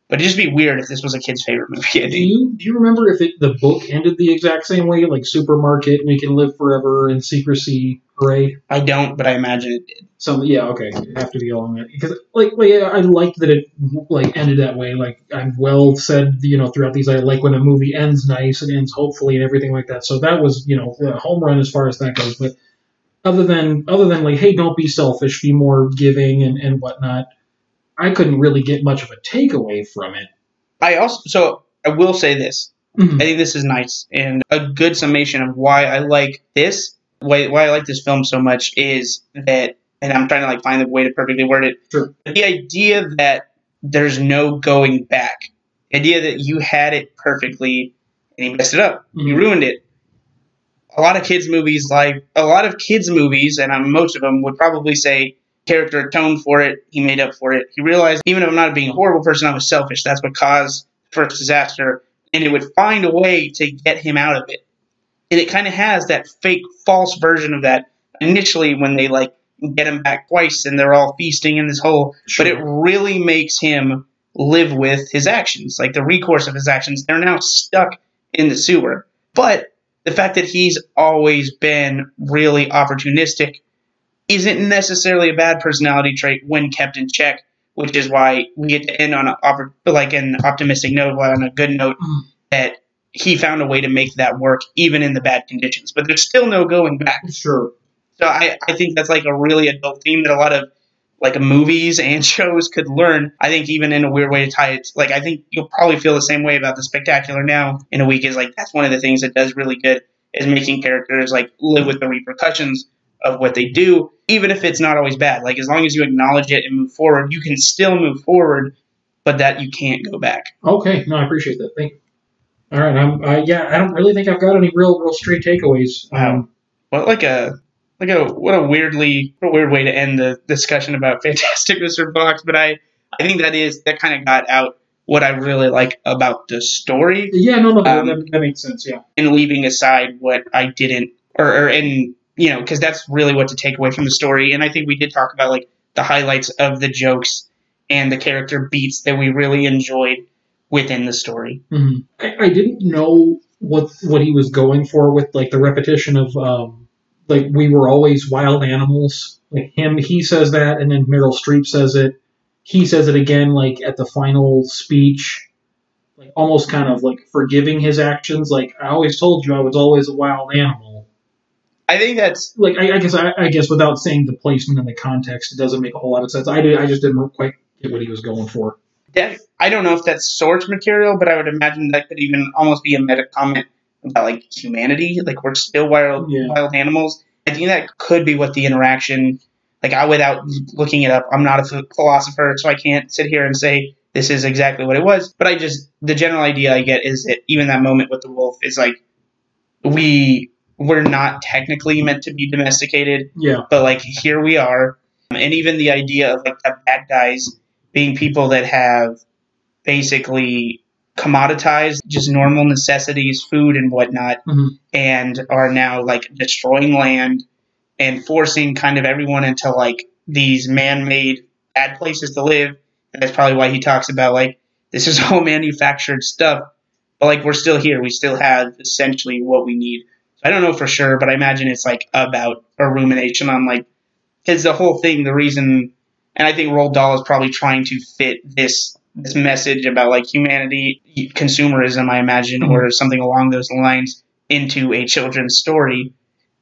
But it'd just be weird if this was a kid's favorite movie. I
Do you do you remember if it, the book ended the exact same way, like Supermarket, We Can Live Forever, and Secrecy, Hooray?
I don't, but I imagine it did.
So yeah, okay, have to be along that because like like I like that it like ended that way. Like I've well said, you know, throughout these, I like when a movie ends nice and ends hopefully and everything like that. So that was you know a home run as far as that goes. But other than other than like, hey, don't be selfish, be more giving and and whatnot. I couldn't really get much of a takeaway from it.
I also, so I will say this.
Mhm.
I think this is nice and a good summation of why I like this. Why, why I like this film so much is that, and I'm trying to like find the way to perfectly word it.
Sure.
But the idea that there's no going back, the idea that you had it perfectly and you messed it up, you
Mhm.
ruined it. A lot of kids movies, like a lot of kids movies, and um, most of them would probably say character atoned for it, he made up for it. He realized even if I'm not being a horrible person, I was selfish. That's what caused the first disaster and it would find a way to get him out of it. And it kind of has that fake, false version of that initially when they like get him back twice and they're all feasting in this hole.
Sure.
But it really makes him live with his actions, like the recourse of his actions. They're now stuck in the sewer. But the fact that he's always been really opportunistic isn't necessarily a bad personality trait when kept in check which is why we get to end on a like an optimistic note, on a good note
Mm.
that he found a way to make that work even in the bad conditions. But there's still no going back.
Sure.
So I, I think that's like a really adult theme that a lot of like movies and shows could learn. I think even in a weird way to tie it, like I think you'll probably feel the same way about the spectacular now in a week. Is like that's one of the things that does really good is making characters like live with the repercussions of what they do, even if it's not always bad. Like as long as you acknowledge it and move forward, you can still move forward, but that you can't go back.
Okay, no, I appreciate that. Thank you. All right, I'm. Uh, yeah, I don't really think I've got any real, real straight takeaways. Um,
Well, like a like a what a weirdly what a weird way to end the discussion about Fantastic Mr. Fox, but I I think that is that kind of got out what I really like about the story
yeah, no, no, that,
Um,
that, that makes sense. Yeah.
and leaving aside what I didn't or, or and you know because that's really what to take away from the story. And I think we did talk about like the highlights of the jokes and the character beats that we really enjoyed within the story.
Mhm. I, I didn't know what what he was going for with like the repetition of um, like we were always wild animals. Like him, he says that, and then Meryl Streep says it. He says it again, like at the final speech, like almost kind of like forgiving his actions. Like I always told you, I was always a wild animal.
I think that's
Like I, I guess I, I guess without saying the placement and the context, it doesn't make a whole lot of sense. I did, I just didn't quite get what he was going for.
that I don't know if that's source material, but I would imagine that could even almost be a meta comment about like humanity. Like we're still wild
Yeah.
wild animals. I think that could be what the interaction. Like I, without looking it up, I'm not a philosopher, so I can't sit here and say this is exactly what it was. But I just the general idea I get is that even that moment with the wolf is like we we're not technically meant to be domesticated
Yeah.
but like here we are. And even the idea of like the bad guys being people that have basically commoditized just normal necessities food and whatnot
Mhm.
and are now like destroying land and forcing kind of everyone into like these man-made bad places to live. And that's probably why he talks about like this is all manufactured stuff. But like we're still here. We still have essentially what we need I don't know for sure, but I imagine it's like about a rumination on like because the whole thing, the reason, and I think Roald Dahl is probably trying to fit this this message about like humanity, consumerism, I imagine, or mm-hmm. something along those lines, into a children's story.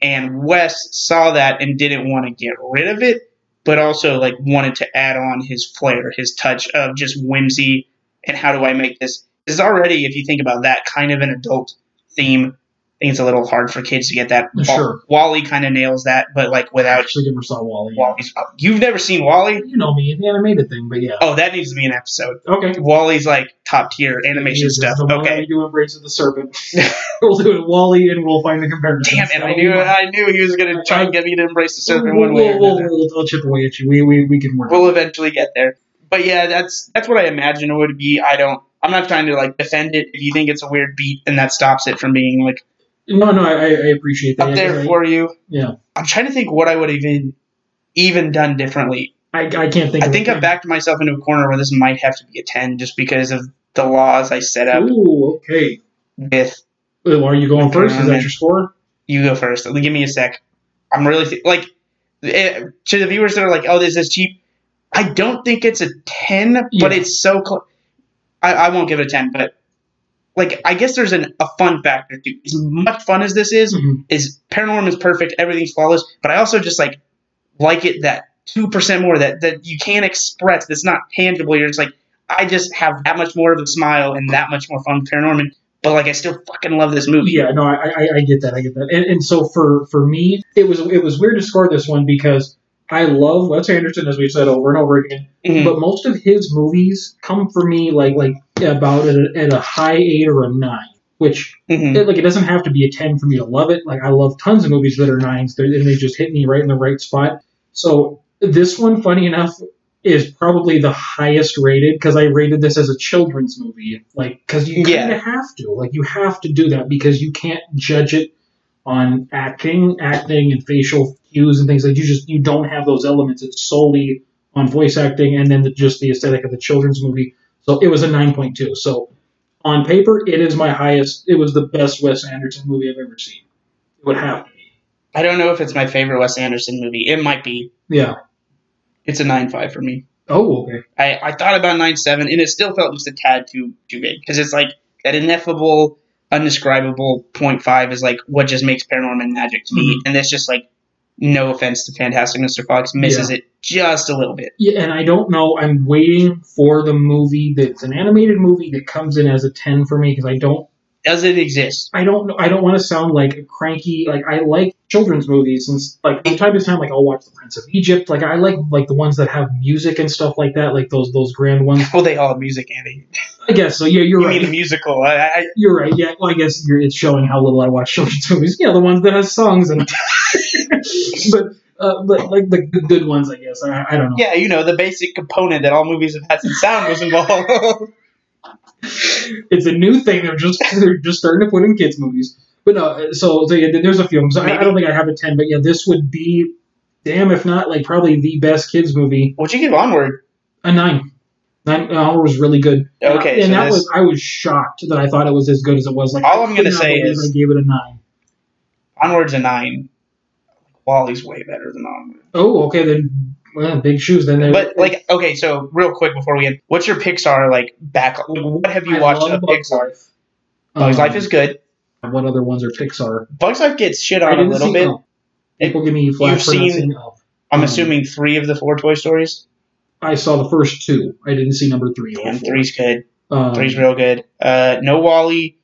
And Wes saw that and didn't want to get rid of it, but also like wanted to add on his flair, his touch of just whimsy and how do I make this? This is already, if you think about that, kind of an adult theme. I think it's a little hard for kids to get that.
Sure.
WALL-E kind of nails that, but like
I
without
actually never saw WALL-E.
WALL-E's. You've never seen WALL-E?
You know me, the animated thing, but yeah.
Oh, that needs to be an episode.
Okay.
WALL-E's like top tier animation stuff. Okay.
We do Embrace of the Serpent. we'll do it WALL-E and we'll find the comparison.
Damn it! I knew I knew he was gonna try and get me to embrace the serpent
we'll,
one way or
we'll,
another.
we'll, we'll chip away at you. We, we, we can work.
We'll eventually get there. But yeah, that's that's what I imagine it would be. I don't. I'm not trying to like defend it. If you think it's a weird beat, and that stops it from being like
no, no, I, I I appreciate that.
up there
I-
for you.
yeah.
I'm trying to think what I would even even done differently.
I, I can't think.
I think I've backed myself into a corner where this might have to be a ten, just because of the laws I set up
Ooh, okay.
with.
Well, are you going first? Is that your score?
You go first. Give me a sec. I'm really th- like eh, to the viewers that are like, "Oh, this is cheap." I don't think it's a ten, but it's so close. I, I won't give it a ten, but like I guess there's an, a fun factor too. As much fun as this is,
Mhm.
is Paranorm is perfect, everything's flawless, but I also just like like it that two percent more that that you can't express. That's not tangible. You're just like I just have that much more of a smile and that much more fun with Paranorman. But like I still fucking love this movie.
Yeah, no, I, I, I get that. I get that. And, and so for for me, it was it was weird to score this one because I love Wes Anderson, as we've said over and over again.
Mhm.
But most of his movies come for me like like about at a, at a high eight or a nine, which
Mhm.
it, like it doesn't have to be a ten for me to love it. Like I love tons of movies that are nines, they're, and they just hit me right in the right spot. So this one, funny enough, is probably the highest rated because I rated this as a children's movie. Like because you kind of have to, like you have to do that because you can't judge it on acting, acting and facial cues and things like you just you don't have those elements. It's solely on voice acting and then the, just the aesthetic of the children's movie. So it was a 9.2. So on paper, it is my highest. It was the best Wes Anderson movie I've ever seen. It would have to be.
I don't know if it's my favorite Wes Anderson movie. It might be.
Yeah.
It's a nine five for me.
Oh, okay.
I, I thought about nine seven, and it still felt just a tad too too big because it's like that ineffable, undescribable point five is like what just makes Paranorman magic to me, mm-hmm. and it's just like no offense to Fantastic Mr. Fox misses it just a little bit.
Yeah, and I don't know. I'm waiting for the movie that's an animated movie that comes in as a 10 for me because I don't.
Does it exist?
I don't know. I don't want to sound like a cranky. Like I like children's movies and like from time to time, like I'll watch The Prince of Egypt. Like I like like the ones that have music and stuff like that. Like those those grand ones.
Well, they all have music, Andy.
I guess so. Yeah, you're
You
right.
mean musical? I, I,
You're right. Yeah. Well, I guess you're, it's showing how little I watch children's movies. Yeah, the ones that has songs and. but uh, but like the, the good ones, I guess. I, I don't know.
yeah, you know the basic component that all movies have had some sound was involved.
It's a new thing. They're just they're just starting to put in kids movies. But no. So, so yeah, there's a few. of 'em. So I, I don't think I have a ten. But yeah, this would be. Damn, if not like probably the best kids movie.
What'd you give Onward?
A nine. Nine hour was really good.
Okay,
and
so
that
this-
was I was shocked that I thought it was as good as it was. Like
All I'm gonna say is-
I gave it a nine.
Onward's a nine. WALL-E's way better than Onward.
Oh, okay then. Well, big shoes. Then.
But like, okay, so real quick before we end, what's your Pixar like back? Like, what have you
I
watched of Pixar?
Life.
Bugs
Um,
Life is good.
What other ones are Pixar?
Bugs Life gets shit on a little bit.
people give me flack
You've seen- I'm
um,
assuming three of the four Toy Stories.
I saw the first two. I didn't see number three. or
And
four.
three's good.
Um,
Three's real good. Uh, no WALL-E.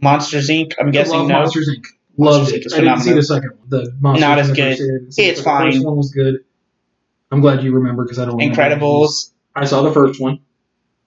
Monsters Inc. I'm
I
guessing no.
Monsters Inc. Loved
Monsters Inc.
it.
is
I didn't see the second one. The Monsters
Not as good.
I didn't see it.
It's
The first one was good. I'm glad you remember because I don't.
Incredibles.
I saw the first one.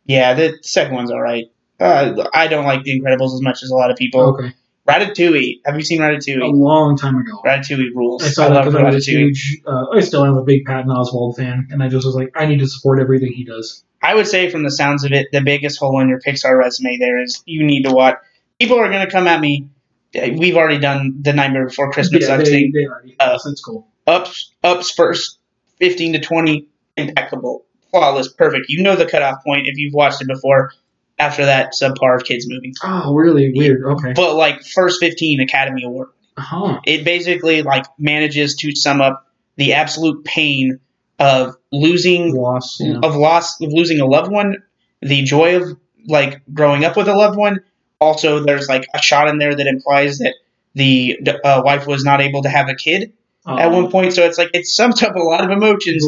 Yeah, the second one's all right. Uh, I don't like The Incredibles as much as a lot of people.
Okay,
Ratatouille. Have you seen Ratatouille?
a long time ago.
Ratatouille rules.
I saw
I
that because I was a huge. Uh, I still am a big Patton Oswalt fan, and I just was like, I need to support everything he does.
I would say, from the sounds of it, the biggest hole in your Pixar resume there is you need to watch. People are going to come at me. We've already done the Nightmare Before Christmas
yeah,
sucks
they, they already.
Uh,
that's cool.
Ups, ups first, fifteen to twenty, impeccable, flawless, perfect. You know the cutoff point if you've watched it before. After that, subpar kids movie.
Oh, really weird. Okay.
But like first fifteen Academy Award.
Huh.
It basically like manages to sum up the absolute pain of losing
Loss. Yeah.
of loss of losing a loved one, the joy of like growing up with a loved one. Also, there's like a shot in there that implies that the uh, wife was not able to have a kid at
Um,
one point. So it's like it sums up a lot of emotions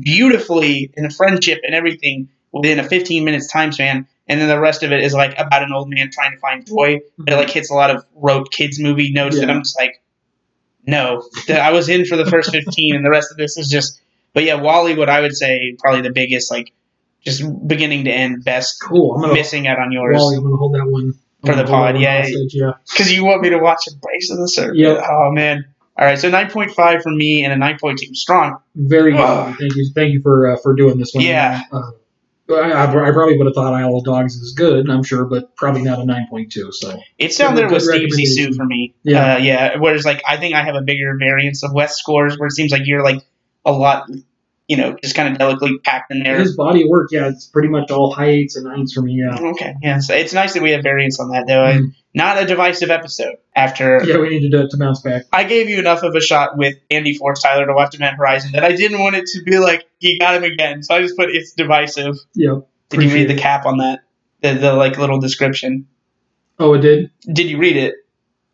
beautifully in a friendship and everything within a 15 minutes time span. And then the rest of it is like about an old man trying to find joy. But it like hits a lot of rote kids movie notes that
Yeah.
I'm just like, no, that I was in for the first 15, and the rest of this is just. But yeah, WALL-E, what I would say probably the biggest like, just beginning to end best
Cool. I'm gonna.
missing out on yours
WALL-E, I'm gonna hold that one
For
I'm
the pod, yeah.
hostage, yeah.
because you want me to watch Embrace of the Serpent.
Yep.
Oh man. All right, so 9.5 for me and a 9.2 strong.
Very good.
Ugh.
Thank you. Thank you for uh, for doing this one.
Yeah.
Uh, I, I probably would have thought Isle of Dogs is good. I'm sure, but probably not a nine point two. So
It's down there with Steve Zissou for me.
Yeah.
Uh, yeah. Whereas like I think I have a bigger variance of Wes scores where it seems like you're like a lot you know, just kind of delicately packed in there.
His body of work, yeah, it's pretty much all high eights and nines for me. Yeah,
Okay, yeah, so it's nice that we have variants on that, though.
Mhm.
Not a divisive episode. After
yeah, we need to do it to bounce back.
I gave you enough of a shot with Andy Force Tyler to watch Event Horizon that I didn't want it to be like he got him again, so I just put it's divisive.
Yeah.
Did you read
Appreciate
the cap on that? The, the like little description.
Oh, it did.
Did you read it?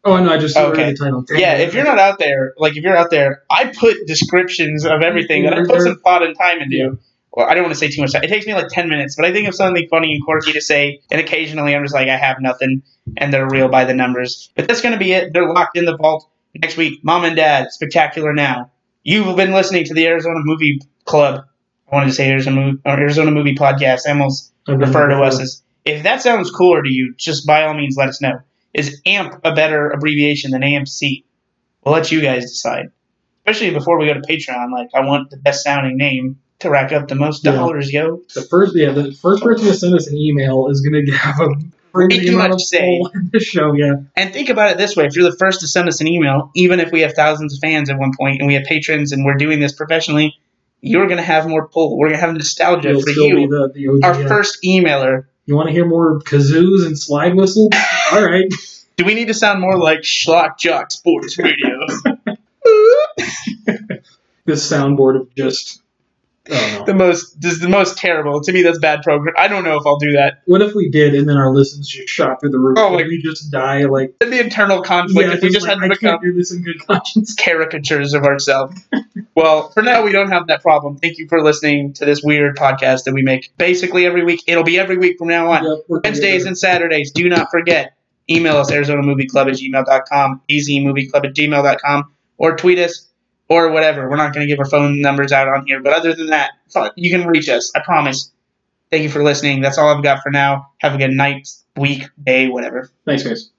Oh no, I just
Okay.
the title. Damn
Yeah,
it.
if you're not out there, like if you're out there, I put descriptions of everything that I put some thought and time into. Well, I don't want to say too much. It takes me like ten minutes, but I think of something funny and quirky to say, and occasionally I'm just like, I have nothing, and they're real by the numbers. But that's gonna be it. They're locked in the vault next week. Mom and Dad, spectacular now. You've been listening to the Arizona Movie Club. I wanted to say Arizona Movie, or Arizona Movie Podcast. I almost refer to us as. If that sounds cooler to you, just by all means let us know. Is AMP a better abbreviation than AMC? We'll let you guys decide. Especially before we go to Patreon. Like, I want the best sounding name to rack up the most
Yeah.
dollars, yo.
The first, yeah, the first person to send us an email is going to have a pretty
Way too
amount
much
of
say.
the show. Yeah,
And think about it this way: if you're the first to send us an email, even if we have thousands of fans at one point and we have patrons and we're doing this professionally, you're gonna have more pull. We're gonna have nostalgia
you'll
for you,
the, the OG.
our
yeah.
first emailer.
You want to hear more kazoos and slide whistles? All right.
Do we need to sound more like Schlock Jock Sports Radio?
This soundboard of just. Oh no.
the most this is the most terrible. To me, that's bad program. I don't know if I'll do that.
What if we did, and then our listens just shot through the roof?
Oh, like-
we just die like.
The internal conflict
yeah,
if we just
like,
had to
I
become
can't do this in good conscience.
caricatures of ourselves. well, for now, we don't have that problem. Thank you for listening to this weird podcast that we make basically every week. It'll be every week from now on.
Yep,
Wednesdays
together.
and Saturdays. Do not forget. Email us, Arizona Movie Club at gmail.com, azmovieclub at gmail.com, or tweet us, or whatever. We're not going to give our phone numbers out on here, but other than that, you can reach us. I promise. Thank you for listening. That's all I've got for now. Have a good night, week, day, whatever.
Thanks, guys.